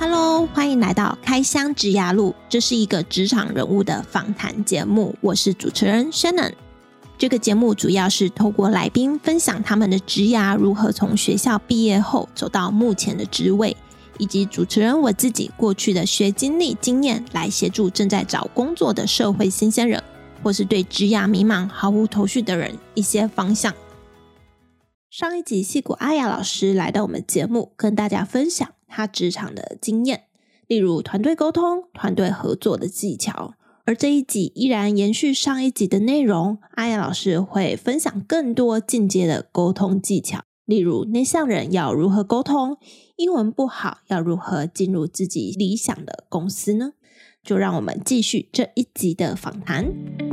Hello，欢迎来到开箱职涯路，这是一个职场人物的访谈节目，我是主持人 Shannon。这个节目主要是透过来宾分享他们的职涯如何从学校毕业后走到目前的职位，以及主持人我自己过去的学经历经验，来协助正在找工作的社会新鲜人，或是对职涯迷茫毫无头绪的人一些方向。上一集，戏骨阿雅老师来到我们节目，跟大家分享他职场的经验，例如团队沟通、团队合作的技巧。而这一集依然延续上一集的内容，阿雅老师会分享更多进阶的沟通技巧，例如内向人要如何沟通，英文不好要如何进入自己理想的公司呢？就让我们继续这一集的访谈。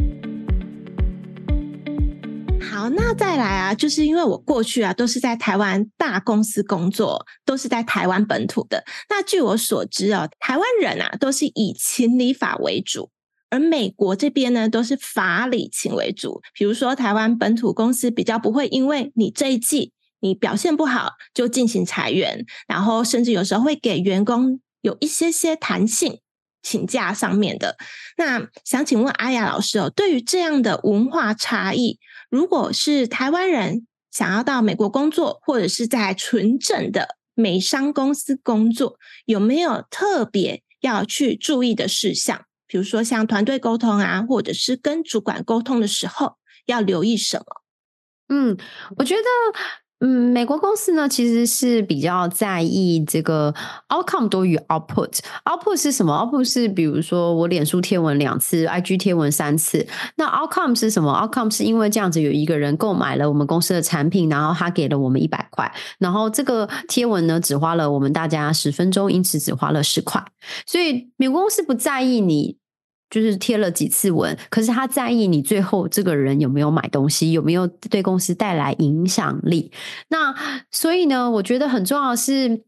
好，那再来啊，就是因为我过去啊都是在台湾大公司工作，都是在台湾本土的。那据我所知哦，台湾人啊都是以情理法为主，而美国这边呢都是法理情为主。比如说，台湾本土公司比较不会因为你这一季你表现不好就进行裁员，然后甚至有时候会给员工有一些些弹性，请假上面的。那想请问阿雅老师哦，对于这样的文化差异，如果是台湾人想要到美国工作，或者是在纯正的美商公司工作，有没有特别要去注意的事项？比如说像团队沟通啊，或者是跟主管沟通的时候要留意什么？嗯，我觉得。嗯，美国公司呢，其实是比较在意这个 outcome 多于 output。output 是什么？output 是比如说我脸书贴文两次，IG 贴文三次。那 outcome 是什么？outcome 是因为这样子有一个人购买了我们公司的产品，然后他给了我们一百块，然后这个贴文呢只花了我们大家十分钟，因此只花了十块。所以美国公司不在意你。就是贴了几次文，可是他在意你最后这个人有没有买东西，有没有对公司带来影响力。那所以呢，我觉得很重要的是，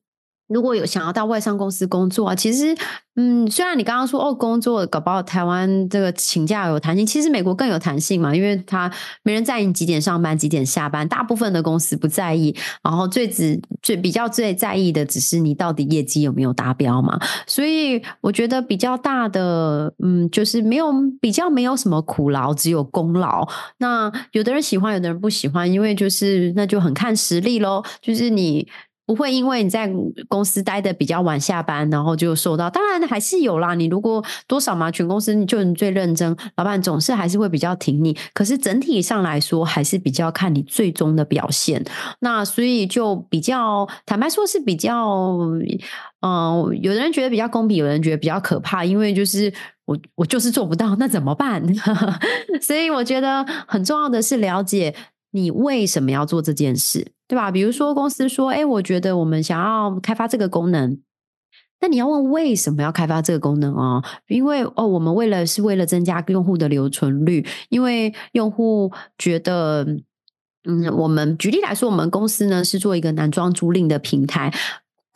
如果有想要到外商公司工作啊，其实。嗯，虽然你刚刚说哦，工作搞不好台湾这个请假有弹性，其实美国更有弹性嘛，因为他没人在意你几点上班、几点下班，大部分的公司不在意，然后最只最比较最在意的只是你到底业绩有没有达标嘛。所以我觉得比较大的，嗯，就是没有比较没有什么苦劳，只有功劳。那有的人喜欢，有的人不喜欢，因为就是那就很看实力喽，就是你。不会因为你在公司待的比较晚下班，然后就受到。当然还是有啦。你如果多少嘛，全公司就你最认真，老板总是还是会比较挺你。可是整体上来说，还是比较看你最终的表现。那所以就比较坦白说，是比较，嗯、呃，有人觉得比较公平，有人觉得比较可怕。因为就是我我就是做不到，那怎么办？所以我觉得很重要的是了解你为什么要做这件事。对吧？比如说公司说，哎，我觉得我们想要开发这个功能，那你要问为什么要开发这个功能哦？因为哦，我们为了是为了增加用户的留存率，因为用户觉得，嗯，我们举例来说，我们公司呢是做一个男装租赁的平台。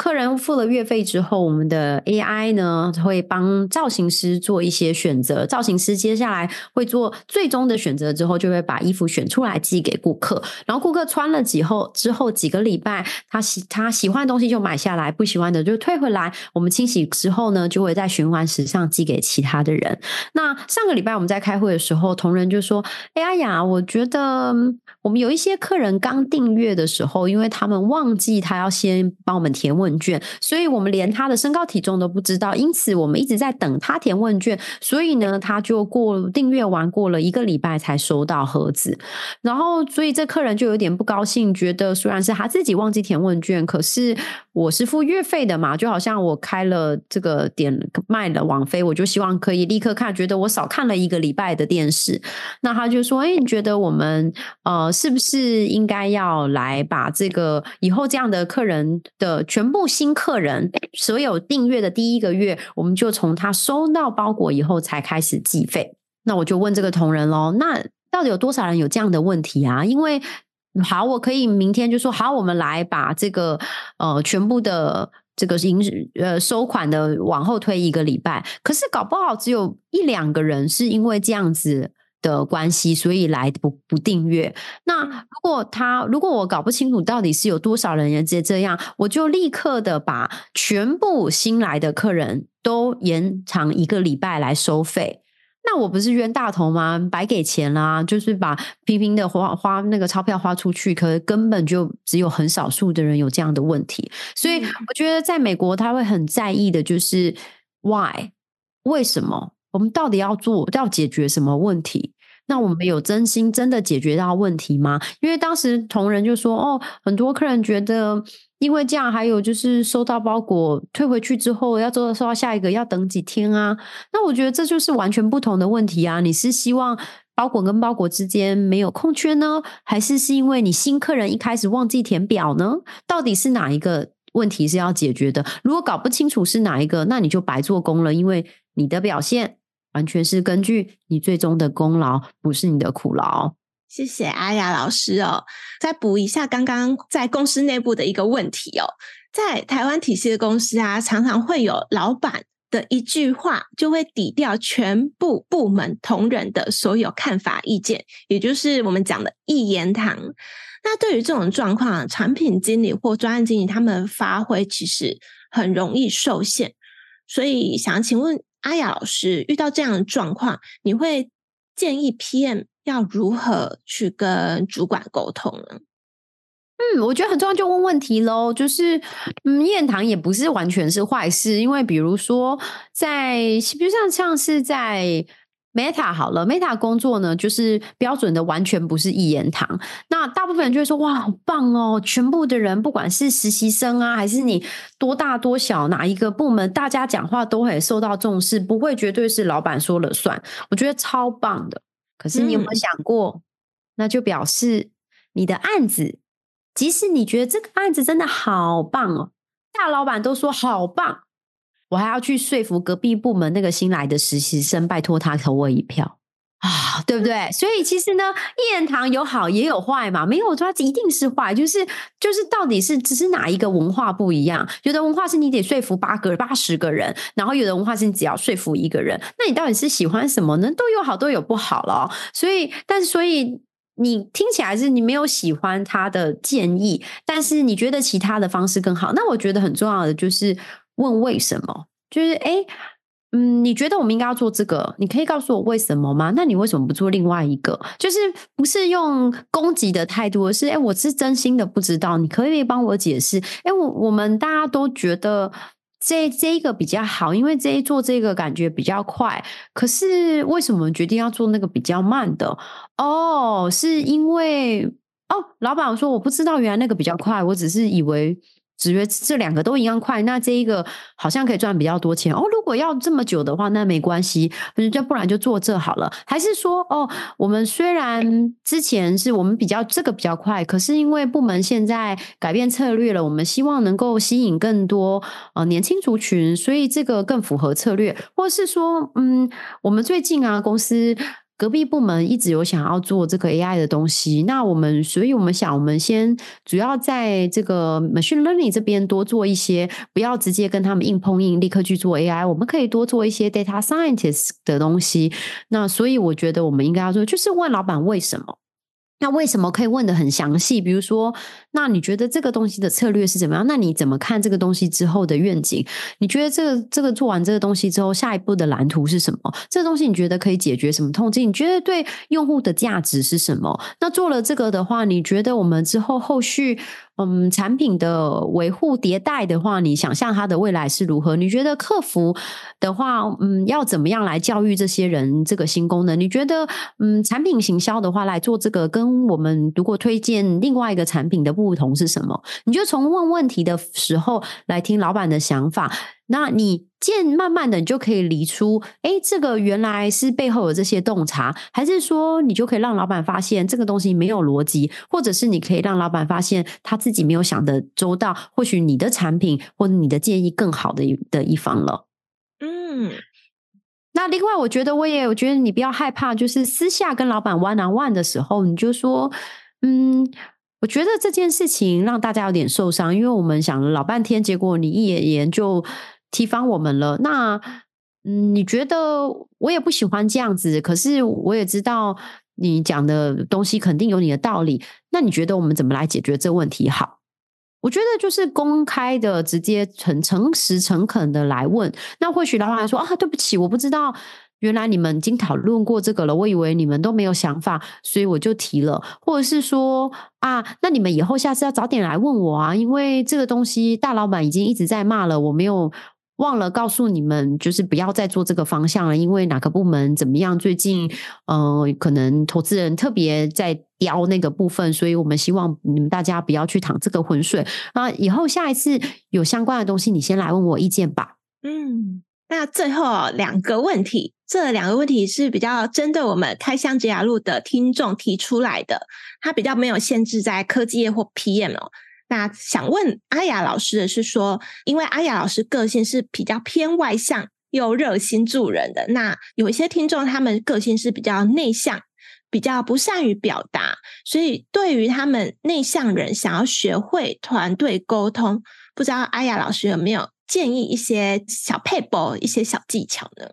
客人付了月费之后，我们的 AI 呢会帮造型师做一些选择。造型师接下来会做最终的选择之后，就会把衣服选出来寄给顾客。然后顾客穿了几后之后几个礼拜，他喜他喜欢的东西就买下来，不喜欢的就退回来。我们清洗之后呢，就会在循环时尚寄给其他的人。那上个礼拜我们在开会的时候，同仁就说：“哎呀呀，我觉得我们有一些客人刚订阅的时候，因为他们忘记他要先帮我们填问。”问卷，所以我们连他的身高体重都不知道，因此我们一直在等他填问卷，所以呢，他就过订阅完过了一个礼拜才收到盒子，然后所以这客人就有点不高兴，觉得虽然是他自己忘记填问卷，可是我是付月费的嘛，就好像我开了这个点卖了网飞，我就希望可以立刻看，觉得我少看了一个礼拜的电视，那他就说，哎，你觉得我们呃是不是应该要来把这个以后这样的客人的全部新客人所有订阅的第一个月，我们就从他收到包裹以后才开始计费。那我就问这个同仁喽，那到底有多少人有这样的问题啊？因为好，我可以明天就说好，我们来把这个呃全部的这个银呃收款的往后推一个礼拜。可是搞不好只有一两个人是因为这样子的关系，所以来不不订阅。那如果他如果我搞不清楚到底是有多少人也接这样，我就立刻的把全部新来的客人都延长一个礼拜来收费。那我不是冤大头吗？白给钱啦，就是把平平的花花那个钞票花出去，可是根本就只有很少数的人有这样的问题。所以我觉得在美国他会很在意的就是 why 为什么。我们到底要做，要解决什么问题？那我们有真心真的解决到问题吗？因为当时同仁就说：“哦，很多客人觉得，因为这样，还有就是收到包裹退回去之后，要做收到下一个要等几天啊。”那我觉得这就是完全不同的问题啊！你是希望包裹跟包裹之间没有空缺呢，还是是因为你新客人一开始忘记填表呢？到底是哪一个问题是要解决的？如果搞不清楚是哪一个，那你就白做工了，因为你的表现。完全是根据你最终的功劳，不是你的苦劳。谢谢阿雅老师哦。再补一下刚刚在公司内部的一个问题哦，在台湾体系的公司啊，常常会有老板的一句话就会抵掉全部部门同仁的所有看法意见，也就是我们讲的一言堂。那对于这种状况，产品经理或专案经理他们发挥其实很容易受限，所以想请问。阿雅老师，遇到这样的状况，你会建议 PM 要如何去跟主管沟通呢？嗯，我觉得很重要，就问问题喽。就是，嗯，验堂也不是完全是坏事，因为比如说在，比如像像是在。Meta 好了，Meta 工作呢，就是标准的，完全不是一言堂。那大部分人就会说：“哇，好棒哦！”全部的人，不管是实习生啊，还是你多大多小，哪一个部门，大家讲话都很受到重视，不会绝对是老板说了算。我觉得超棒的。可是你有没有想过，嗯、那就表示你的案子，即使你觉得这个案子真的好棒哦，大老板都说好棒。我还要去说服隔壁部门那个新来的实习生，拜托他投我一票啊，对不对？所以其实呢，一言堂有好也有坏嘛，没有说一定是坏，就是就是到底是只是哪一个文化不一样？有的文化是你得说服八个、八十个人，然后有的文化是你只要说服一个人，那你到底是喜欢什么呢？都有好，都有不好了。所以，但是所以你听起来是你没有喜欢他的建议，但是你觉得其他的方式更好。那我觉得很重要的就是。问为什么？就是诶，嗯，你觉得我们应该要做这个？你可以告诉我为什么吗？那你为什么不做另外一个？就是不是用攻击的态度，而是诶，我是真心的不知道，你可以帮我解释？诶，我我们大家都觉得这这一个比较好，因为这一做这个感觉比较快。可是为什么决定要做那个比较慢的？哦，是因为哦，老板说我不知道，原来那个比较快，我只是以为。只觉这两个都一样快，那这一个好像可以赚比较多钱哦。如果要这么久的话，那没关系，就不然就做这好了。还是说，哦，我们虽然之前是我们比较这个比较快，可是因为部门现在改变策略了，我们希望能够吸引更多呃年轻族群，所以这个更符合策略，或是说，嗯，我们最近啊公司。隔壁部门一直有想要做这个 AI 的东西，那我们，所以我们想，我们先主要在这个 machine learning 这边多做一些，不要直接跟他们硬碰硬，立刻去做 AI，我们可以多做一些 data scientist 的东西。那所以我觉得我们应该要做，就是问老板为什么。那为什么可以问的很详细？比如说，那你觉得这个东西的策略是怎么样？那你怎么看这个东西之后的愿景？你觉得这个这个做完这个东西之后，下一步的蓝图是什么？这个东西你觉得可以解决什么痛点？你觉得对用户的价值是什么？那做了这个的话，你觉得我们之后后续？嗯，产品的维护迭代的话，你想象它的未来是如何？你觉得客服的话，嗯，要怎么样来教育这些人这个新功能？你觉得，嗯，产品行销的话来做这个，跟我们如果推荐另外一个产品的不同是什么？你就从问问题的时候来听老板的想法。那你渐慢慢的，你就可以理出，哎，这个原来是背后有这些洞察，还是说你就可以让老板发现这个东西没有逻辑，或者是你可以让老板发现他自己没有想的周到，或许你的产品或者你的建议更好的一的一方了。嗯，那另外我觉得我也我觉得你不要害怕，就是私下跟老板 one on one 的时候，你就说，嗯，我觉得这件事情让大家有点受伤，因为我们想了老半天，结果你一言言就。提防我们了，那嗯，你觉得我也不喜欢这样子，可是我也知道你讲的东西肯定有你的道理。那你觉得我们怎么来解决这问题好？我觉得就是公开的、直接、诚诚实、诚恳的来问。那或许老板说啊，对不起，我不知道。原来你们已经讨论过这个了，我以为你们都没有想法，所以我就提了。或者是说啊，那你们以后下次要早点来问我啊，因为这个东西大老板已经一直在骂了，我没有忘了告诉你们，就是不要再做这个方向了，因为哪个部门怎么样，最近呃，可能投资人特别在雕那个部分，所以我们希望你们大家不要去淌这个浑水啊。以后下一次有相关的东西，你先来问我意见吧。嗯，那最后两个问题。这两个问题是比较针对我们开箱职涯路的听众提出来的，它比较没有限制在科技业或 PM 哦。那想问阿雅老师的是说，因为阿雅老师个性是比较偏外向又热心助人的，那有一些听众他们个性是比较内向，比较不善于表达，所以对于他们内向人想要学会团队沟通，不知道阿雅老师有没有建议一些小撇步、一些小技巧呢？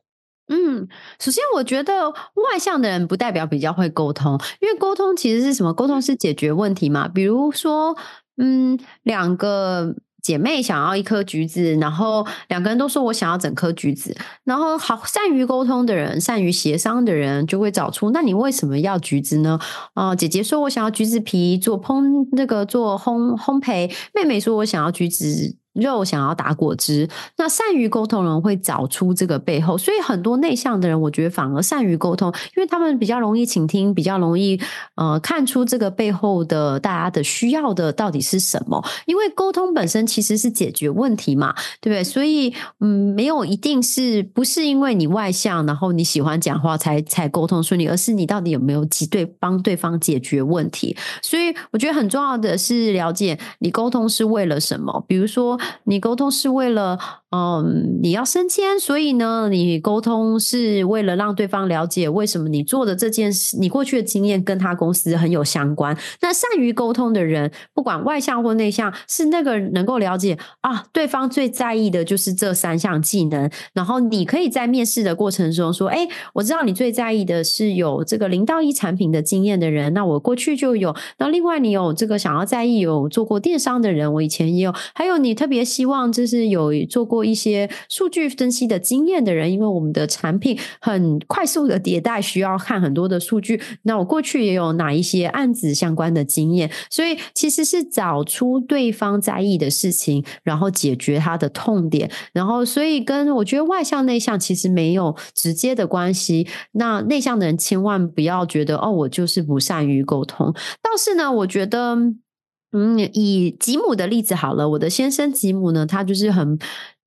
嗯，首先我觉得外向的人不代表比较会沟通，因为沟通其实是什么？沟通是解决问题嘛。比如说，嗯，两个姐妹想要一颗橘子，然后两个人都说我想要整颗橘子，然后好善于沟通的人、善于协商的人就会找出，那你为什么要橘子呢？啊、姐姐说我想要橘子皮做烹那个做烘烘焙，妹妹说我想要橘子。肉想要打果汁，那善于沟通人会找出这个背后，所以很多内向的人，我觉得反而善于沟通，因为他们比较容易倾听，比较容易呃看出这个背后的大家的需要的到底是什么。因为沟通本身其实是解决问题嘛，对不对？所以嗯，没有一定是不是因为你外向，然后你喜欢讲话才才沟通顺利，而是你到底有没有急对帮对方解决问题。所以我觉得很重要的是了解你沟通是为了什么，比如说。你沟通是为了，嗯，你要升迁，所以呢，你沟通是为了让对方了解为什么你做的这件事，你过去的经验跟他公司很有相关。那善于沟通的人，不管外向或内向，是那个能够了解啊，对方最在意的就是这三项技能。然后你可以在面试的过程中说，哎，我知道你最在意的是有这个零到一产品的经验的人，那我过去就有。那另外你有这个想要在意有做过电商的人，我以前也有。还有你特别希望就是有做过。一些数据分析的经验的人，因为我们的产品很快速的迭代，需要看很多的数据。那我过去也有哪一些案子相关的经验，所以其实是找出对方在意的事情，然后解决他的痛点。然后，所以跟我觉得外向内向其实没有直接的关系。那内向的人千万不要觉得哦，我就是不善于沟通。倒是呢，我觉得，嗯，以吉姆的例子好了，我的先生吉姆呢，他就是很。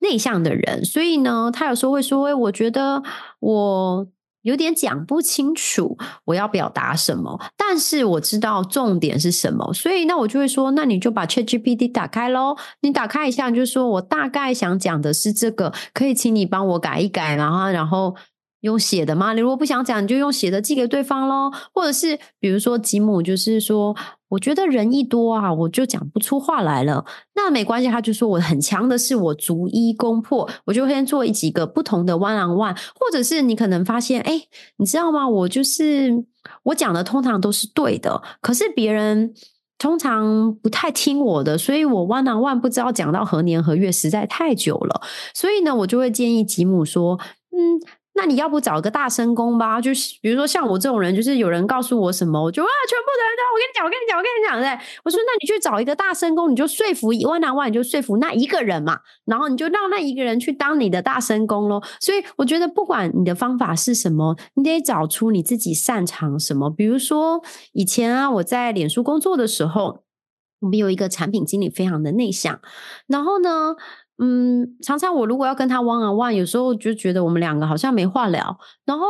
内向的人，所以呢，他有时候会说：“哎，我觉得我有点讲不清楚我要表达什么，但是我知道重点是什么。”所以那我就会说：“那你就把 ChatGPT 打开喽，你打开一下，就说我大概想讲的是这个，可以请你帮我改一改，然后然后。”用写的吗？你如果不想讲，你就用写的寄给对方喽。或者是比如说吉姆，就是说，我觉得人一多啊，我就讲不出话来了。那没关系，他就说我很强的是我逐一攻破，我就先做一几个不同的 one on one。或者是你可能发现，哎，你知道吗？我就是我讲的通常都是对的，可是别人通常不太听我的，所以我 one on one 不知道讲到何年何月，实在太久了。所以呢，我就会建议吉姆说，嗯。那你要不找个大声公吧？就是比如说像我这种人，就是有人告诉我什么，我就啊，全部的人都我跟你讲，我跟你讲，我跟你讲，对，我说那你去找一个大声公，你就说服一万两万，你就说服那一个人嘛，然后你就让那一个人去当你的大声公咯。所以我觉得不管你的方法是什么，你得找出你自己擅长什么。比如说以前啊，我在脸书工作的时候，我们有一个产品经理非常的内向，然后呢。嗯，常常我如果要跟他 one on one，有时候就觉得我们两个好像没话聊。然后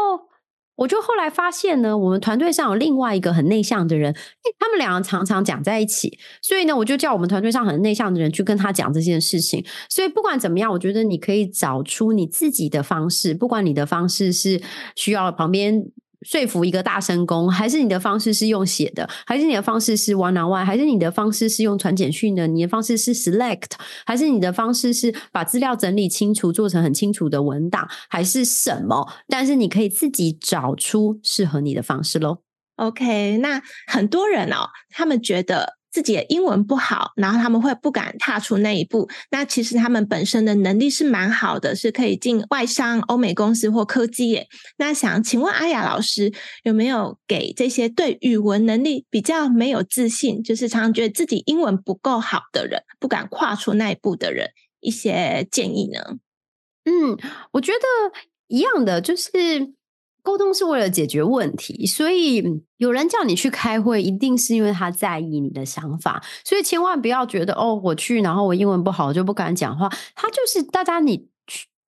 我就后来发现呢，我们团队上有另外一个很内向的人，他们两个常常讲在一起。所以呢，我就叫我们团队上很内向的人去跟他讲这件事情。所以不管怎么样，我觉得你可以找出你自己的方式，不管你的方式是需要旁边。说服一个大声公，还是你的方式是用写的，还是你的方式是 one on one，还是你的方式是用传简讯的？你的方式是 select，还是你的方式是把资料整理清楚，做成很清楚的文档，还是什么？但是你可以自己找出适合你的方式喽。OK，那很多人哦，他们觉得。自己的英文不好，然后他们会不敢踏出那一步。那其实他们本身的能力是蛮好的，是可以进外商、欧美公司或科技业。那想请问阿雅老师，有没有给这些对语文能力比较没有自信，就是常常觉得自己英文不够好的人，不敢跨出那一步的人，一些建议呢？嗯，我觉得一样的，就是。沟通是为了解决问题，所以有人叫你去开会，一定是因为他在意你的想法。所以千万不要觉得哦，我去，然后我英文不好我就不敢讲话。他就是大家你。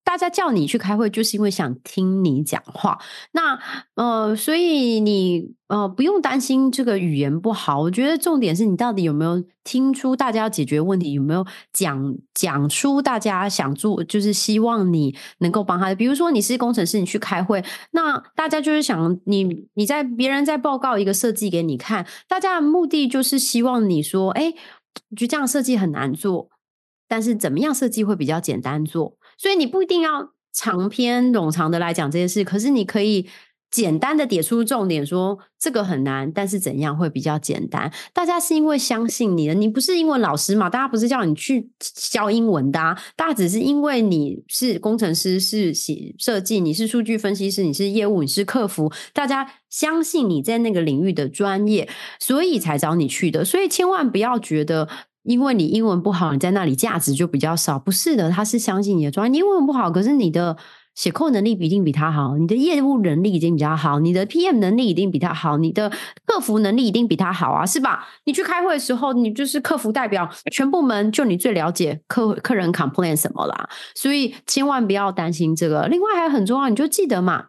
大家叫你去开会，就是因为想听你讲话。那呃，所以你呃不用担心这个语言不好。我觉得重点是你到底有没有听出大家要解决问题，有没有讲讲出大家想做，就是希望你能够帮他。比如说你是工程师，你去开会，那大家就是想你你在别人在报告一个设计给你看，大家的目的就是希望你说，哎，我觉得这样设计很难做，但是怎么样设计会比较简单做？所以你不一定要长篇冗长的来讲这件事，可是你可以简单的点出重点，说这个很难，但是怎样会比较简单？大家是因为相信你的，你不是英文老师嘛？大家不是叫你去教英文的，大家只是因为你是工程师，是写设计，你是数据分析师，你是业务，你是客服，大家相信你在那个领域的专业，所以才找你去的。所以千万不要觉得。因为你英文不好，你在那里价值就比较少。不是的，他是相信你的专业。你英文不好，可是你的写扣能力一定比他好，你的业务能力一定比较好，你的 PM 能力一定比他好，你的客服能力一定比他好啊，是吧？你去开会的时候，你就是客服代表，全部门就你最了解客客人 complain 什么啦。所以千万不要担心这个。另外还很重要，你就记得嘛。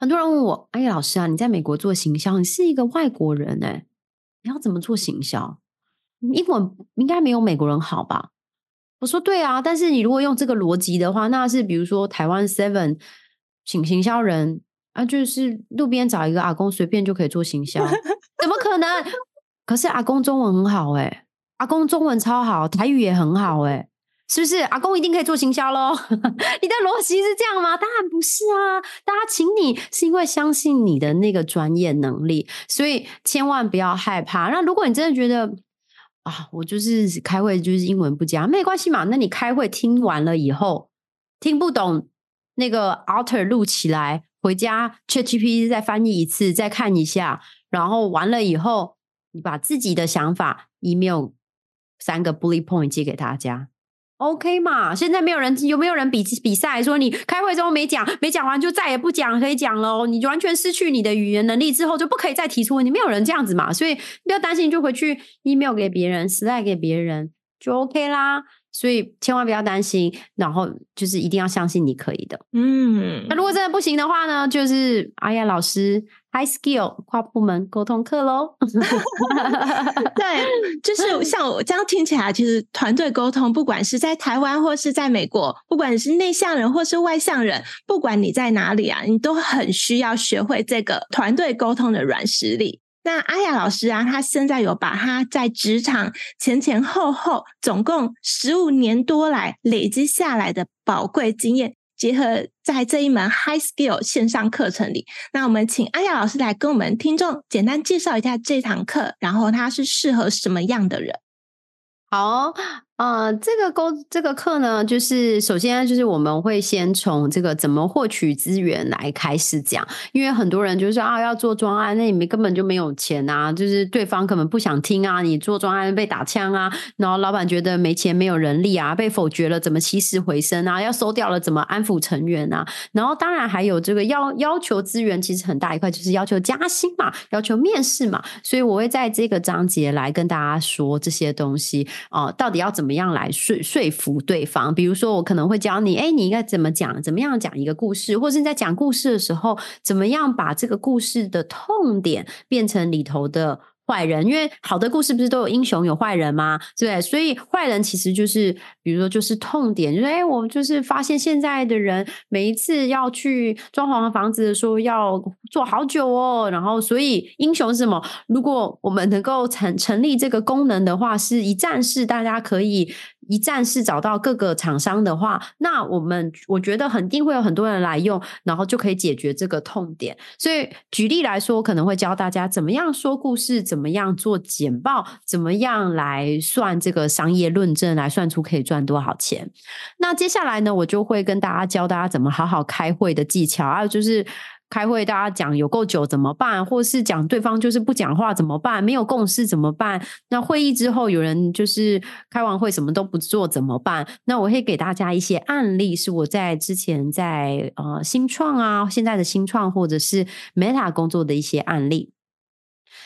很多人问我，哎呀，老师啊，你在美国做行销，你是一个外国人哎，你要怎么做行销？英文应该没有美国人好吧？我说对啊，但是你如果用这个逻辑的话，那是比如说台湾 Seven 请行销人啊，就是路边找一个阿公随便就可以做行销，怎么可能？可是阿公中文很好诶，阿公中文超好，台语也很好诶，是不是？阿公一定可以做行销喽？你的逻辑是这样吗？当然不是啊！大家请你是因为相信你的那个专业能力，所以千万不要害怕。那如果你真的觉得，啊，我就是开会就是英文不佳，没关系嘛。那你开会听完了以后，听不懂那个 alter 录起来，回家 ChatGPT 再翻译一次，再看一下，然后完了以后，你把自己的想法 email 三个 bullet point 寄给大家。OK 嘛？现在没有人，有没有人比比赛说你开会中没讲，没讲完就再也不讲，可以讲喽，你完全失去你的语言能力之后就不可以再提出问题，没有人这样子嘛？所以不要担心，就回去 email 给别人，slide 给别人就 OK 啦。所以千万不要担心，然后就是一定要相信你可以的。嗯，那如果真的不行的话呢？就是阿雅老师 High Skill 跨部门沟通课喽。对，就是像我这样听起来，其实团队沟通，不管是在台湾或是在美国，不管你是内向人或是外向人，不管你在哪里啊，你都很需要学会这个团队沟通的软实力。那阿雅老师啊，他现在有把他在职场前前后后总共十五年多来累积下来的宝贵经验，结合在这一门 High Skill 线上课程里。那我们请阿雅老师来跟我们听众简单介绍一下这堂课，然后他是适合什么样的人？好。呃，这个沟这个课呢，就是首先就是我们会先从这个怎么获取资源来开始讲，因为很多人就是啊要做专案，那你们根本就没有钱啊，就是对方可能不想听啊，你做专案被打枪啊，然后老板觉得没钱没有人力啊，被否决了怎么起死回生啊，要收掉了怎么安抚成员啊，然后当然还有这个要要求资源，其实很大一块就是要求加薪嘛，要求面试嘛，所以我会在这个章节来跟大家说这些东西啊，到底要怎么。怎么样来说说服对方？比如说，我可能会教你，哎，你应该怎么讲？怎么样讲一个故事？或者是你在讲故事的时候，怎么样把这个故事的痛点变成里头的坏人，因为好的故事不是都有英雄有坏人吗？对，所以坏人其实就是，比如说就是痛点，就是哎，我就是发现现在的人每一次要去装潢房子的时候要做好久哦，然后所以英雄是什么？如果我们能够成成立这个功能的话，是一站式，大家可以。一站式找到各个厂商的话，那我们我觉得肯定会有很多人来用，然后就可以解决这个痛点。所以举例来说，可能会教大家怎么样说故事，怎么样做简报，怎么样来算这个商业论证，来算出可以赚多少钱。那接下来呢，我就会跟大家教大家怎么好好开会的技巧，还有就是。开会大家讲有够久怎么办？或是讲对方就是不讲话怎么办？没有共识怎么办？那会议之后有人就是开完会什么都不做怎么办？那我会给大家一些案例，是我在之前在呃新创啊，现在的新创或者是 Meta 工作的一些案例。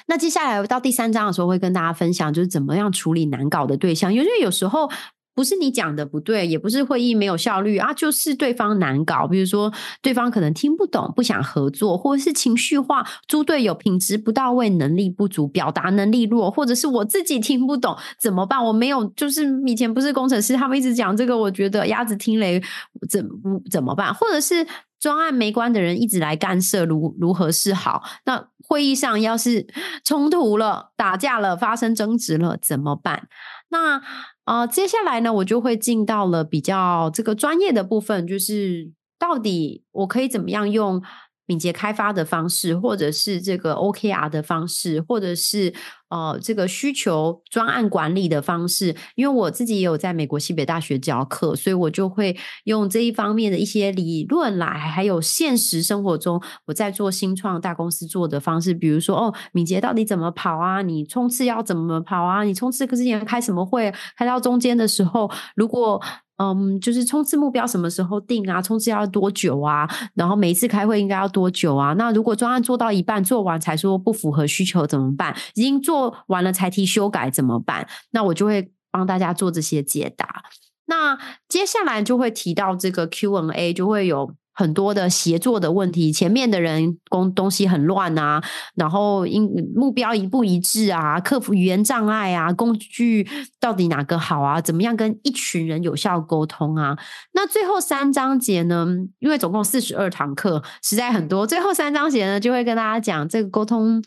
那接下来到第三章的时候会跟大家分享，就是怎么样处理难搞的对象，因为有时候。不是你讲的不对，也不是会议没有效率啊，就是对方难搞。比如说，对方可能听不懂，不想合作，或者是情绪化，猪队友品质不到位，能力不足，表达能力弱，或者是我自己听不懂，怎么办？我没有，就是以前不是工程师，他们一直讲这个，我觉得鸭子听雷，怎怎么办？或者是专案没关的人一直来干涉，如如何是好？那会议上要是 冲突了、打架了、发生争执了，怎么办？那呃，接下来呢，我就会进到了比较这个专业的部分，就是到底我可以怎么样用。敏捷开发的方式，或者是这个 OKR 的方式，或者是呃这个需求专案管理的方式。因为我自己也有在美国西北大学教课，所以我就会用这一方面的一些理论来，还有现实生活中我在做新创大公司做的方式。比如说，哦，敏捷到底怎么跑啊？你冲刺要怎么跑啊？你冲刺之前开什么会？开到中间的时候，如果嗯，就是冲刺目标什么时候定啊？冲刺要多久啊？然后每一次开会应该要多久啊？那如果专案做到一半做完才说不符合需求怎么办？已经做完了才提修改怎么办？那我就会帮大家做这些解答。那接下来就会提到这个 Q&A，就会有。很多的协作的问题，前面的人工东西很乱啊，然后因目标一不一致啊，克服语言障碍啊，工具到底哪个好啊？怎么样跟一群人有效沟通啊？那最后三章节呢？因为总共四十二堂课，实在很多。最后三章节呢，就会跟大家讲这个沟通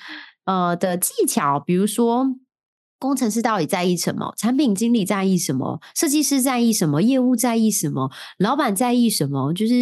呃的技巧，比如说。工程师到底在意什么？产品经理在意什么？设计师在意什么？业务在意什么？老板在意什么？就是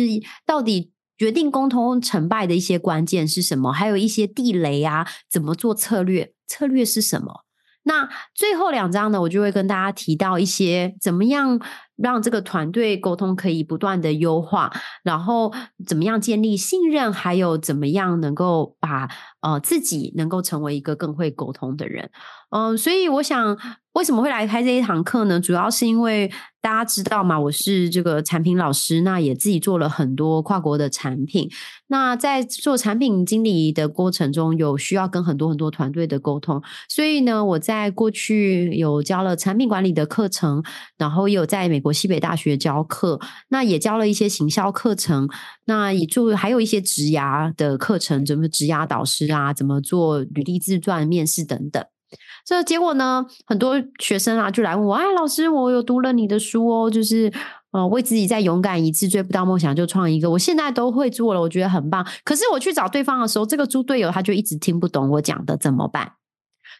到底决定沟通成败的一些关键是什么？还有一些地雷啊，怎么做策略？策略是什么？那最后两章呢，我就会跟大家提到一些怎么样让这个团队沟通可以不断的优化，然后怎么样建立信任，还有怎么样能够把呃自己能够成为一个更会沟通的人。嗯、所以我想。为什么会来开这一堂课呢？主要是因为大家知道嘛，我是这个产品老师，那也自己做了很多跨国的产品。那在做产品经理的过程中，有需要跟很多很多团队的沟通，所以呢，我在过去有教了产品管理的课程，然后也有在美国西北大学教课，那也教了一些行销课程，那也就还有一些职涯的课程，怎么职涯导师啊，怎么做履历自传、面试等等。这结果呢，很多学生啊就来问我：“哎，老师，我有读了你的书哦，就是呃，为自己再勇敢一次，追不到梦想就创一个。我现在都会做了，我觉得很棒。可是我去找对方的时候，这个猪队友他就一直听不懂我讲的，怎么办？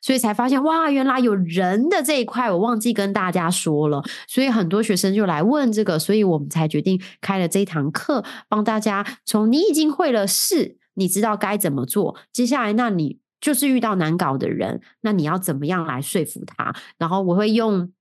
所以才发现哇，原来有人的这一块我忘记跟大家说了。所以很多学生就来问这个，所以我们才决定开了这一堂课，帮大家从你已经会了事，你知道该怎么做，接下来那你。就是遇到难搞的人，那你要怎么样来说服他？然后我会用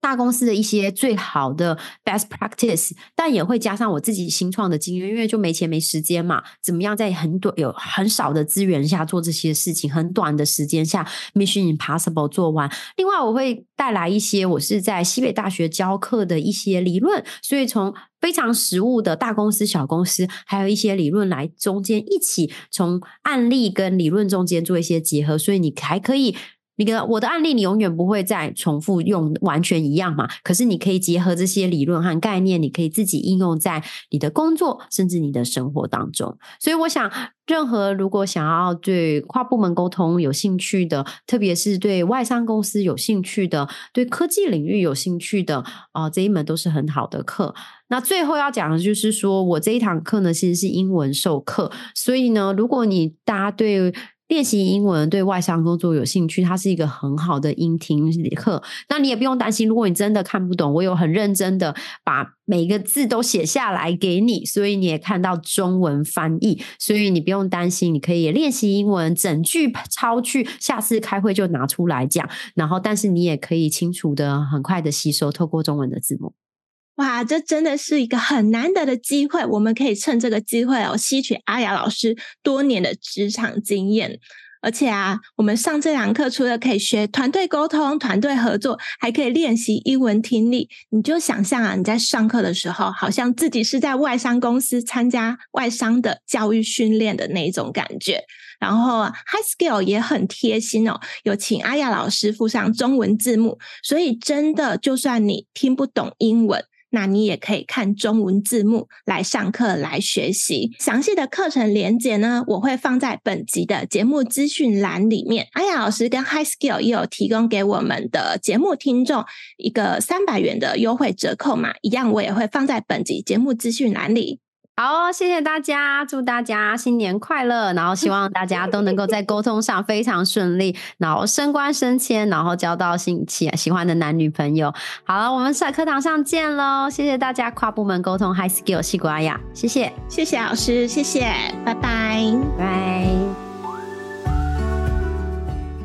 大公司的一些最好的 best practice，但也会加上我自己新创的经验，因为就没钱没时间嘛。怎么样在很短有很少的资源下做这些事情，很短的时间下 mission impossible 做完。另外，我会带来一些我是在西北大学教课的一些理论，所以从非常实务的大公司、小公司，还有一些理论来中间一起从案例跟理论中间做一些结合，所以你还可以你的我的案例，你永远不会再重复用完全一样嘛。可是你可以结合这些理论和概念，你可以自己应用在你的工作，甚至你的生活当中。所以我想，任何如果想要对跨部门沟通有兴趣的，特别是对外商公司有兴趣的，对科技领域有兴趣的，啊、这一门都是很好的课。那最后要讲的就是说，我这一堂课呢，其实是英文授课，所以呢，如果你大家对练习英文对外商工作有兴趣，它是一个很好的音听课。那你也不用担心，如果你真的看不懂，我有很认真的把每个字都写下来给你，所以你也看到中文翻译，所以你不用担心，你可以练习英文整句抄去，下次开会就拿出来讲。然后，但是你也可以清楚的、很快的吸收，透过中文的字幕。哇，这真的是一个很难得的机会，我们可以趁这个机会哦，吸取阿雅老师多年的职场经验。而且啊，我们上这堂课除了可以学团队沟通、团队合作，还可以练习英文听力。你就想象啊，你在上课的时候，好像自己是在外商公司参加外商的教育训练的那种感觉。然后，High Skill 也很贴心哦，有请阿雅老师附上中文字幕，所以真的，就算你听不懂英文。那你也可以看中文字幕来上课来学习。详细的课程连接呢，我会放在本集的节目资讯栏里面。阿雅老师跟 High Skill 也有提供给我们的节目听众一个三百元的优惠折扣嘛，一样我也会放在本集节目资讯栏里。好，谢谢大家，祝大家新年快乐！然后希望大家都能够在沟通上非常顺利，然后升官升迁，然后交到新喜喜欢的男女朋友。好了，我们在课堂上见喽！谢谢大家，跨部门沟通 HiSkill 矽谷阿雅，谢谢，谢谢老师，谢谢，拜拜，拜。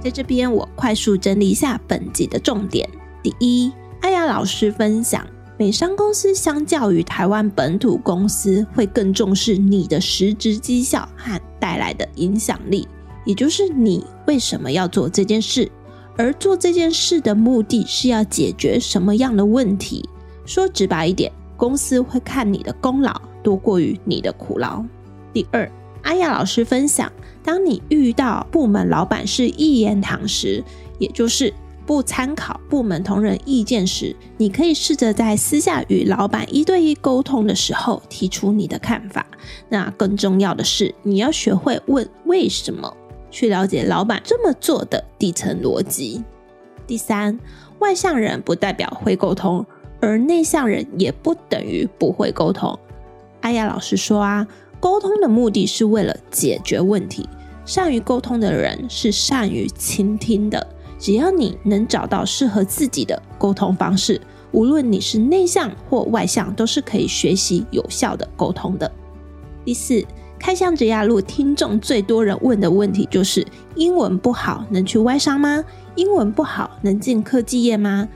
在这边，我快速整理一下本集的重点：第一，艾雅老师分享。美商公司相较于台湾本土公司，会更重视你的实质绩效和带来的影响力，也就是你为什么要做这件事，而做这件事的目的是要解决什么样的问题。说直白一点，公司会看你的功劳多过于你的苦劳。第二，阿雅老师分享，当你遇到部门老板是一言堂时，也就是。不参考部门同仁意见时，你可以试着在私下与老板一对一沟通的时候提出你的看法。那更重要的是，你要学会问为什么，去了解老板这么做的底层逻辑。第三，外向人不代表会沟通，而内向人也不等于不会沟通。阿雅老师说啊，沟通的目的是为了解决问题，善于沟通的人是善于倾听的。只要你能找到适合自己的沟通方式，无论你是内向或外向，都是可以学习有效的沟通的。第四，开箱职涯路听众最多人问的问题就是：英文不好能去外商吗？英文不好能进科技业吗？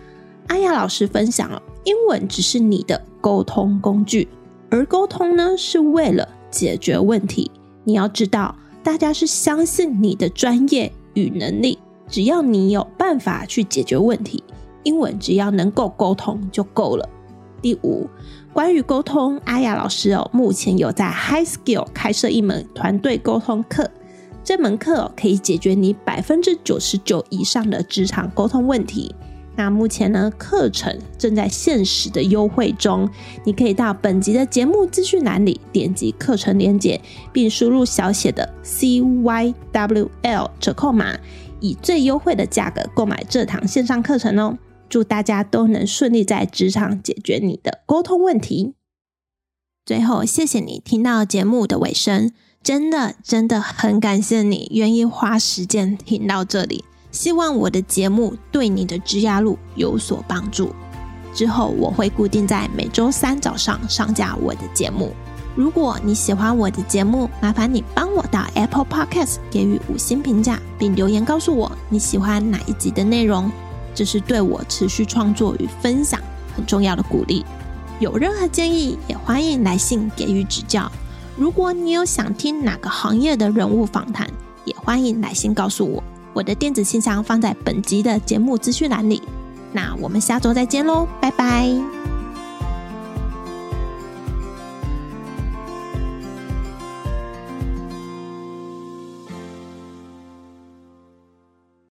阿雅老师分享了，英文只是你的沟通工具，而沟通呢，是为了解决问题。你要知道，大家是相信你的专业与能力。只要你有办法去解决问题，英文只要能够沟通就够了。第五，关于沟通，阿雅老师哦，目前有在 High Skill 开设一门团队沟通课，这门课可以解决你百分之九十九以上的职场沟通问题。那目前呢，课程正在限时的优惠中，你可以到本集的节目资讯栏里点击课程链接，并输入小写的 CYWL 折扣码。以最优惠的价格购买这堂线上课程哦！祝大家都能顺利在职场解决你的沟通问题。最后，谢谢你听到节目的尾声，真的真的很感谢你愿意花时间听到这里。希望我的节目对你的职涯路有所帮助。之后我会固定在每周三早上上架我的节目。如果你喜欢我的节目，麻烦你帮我到 Apple Podcast 给予五星评价，并留言告诉我你喜欢哪一集的内容，这是对我持续创作与分享很重要的鼓励。有任何建议，也欢迎来信给予指教。如果你有想听哪个行业的人物访谈，也欢迎来信告诉我。我的电子信箱放在本集的节目资讯栏里。那我们下周再见喽，拜拜。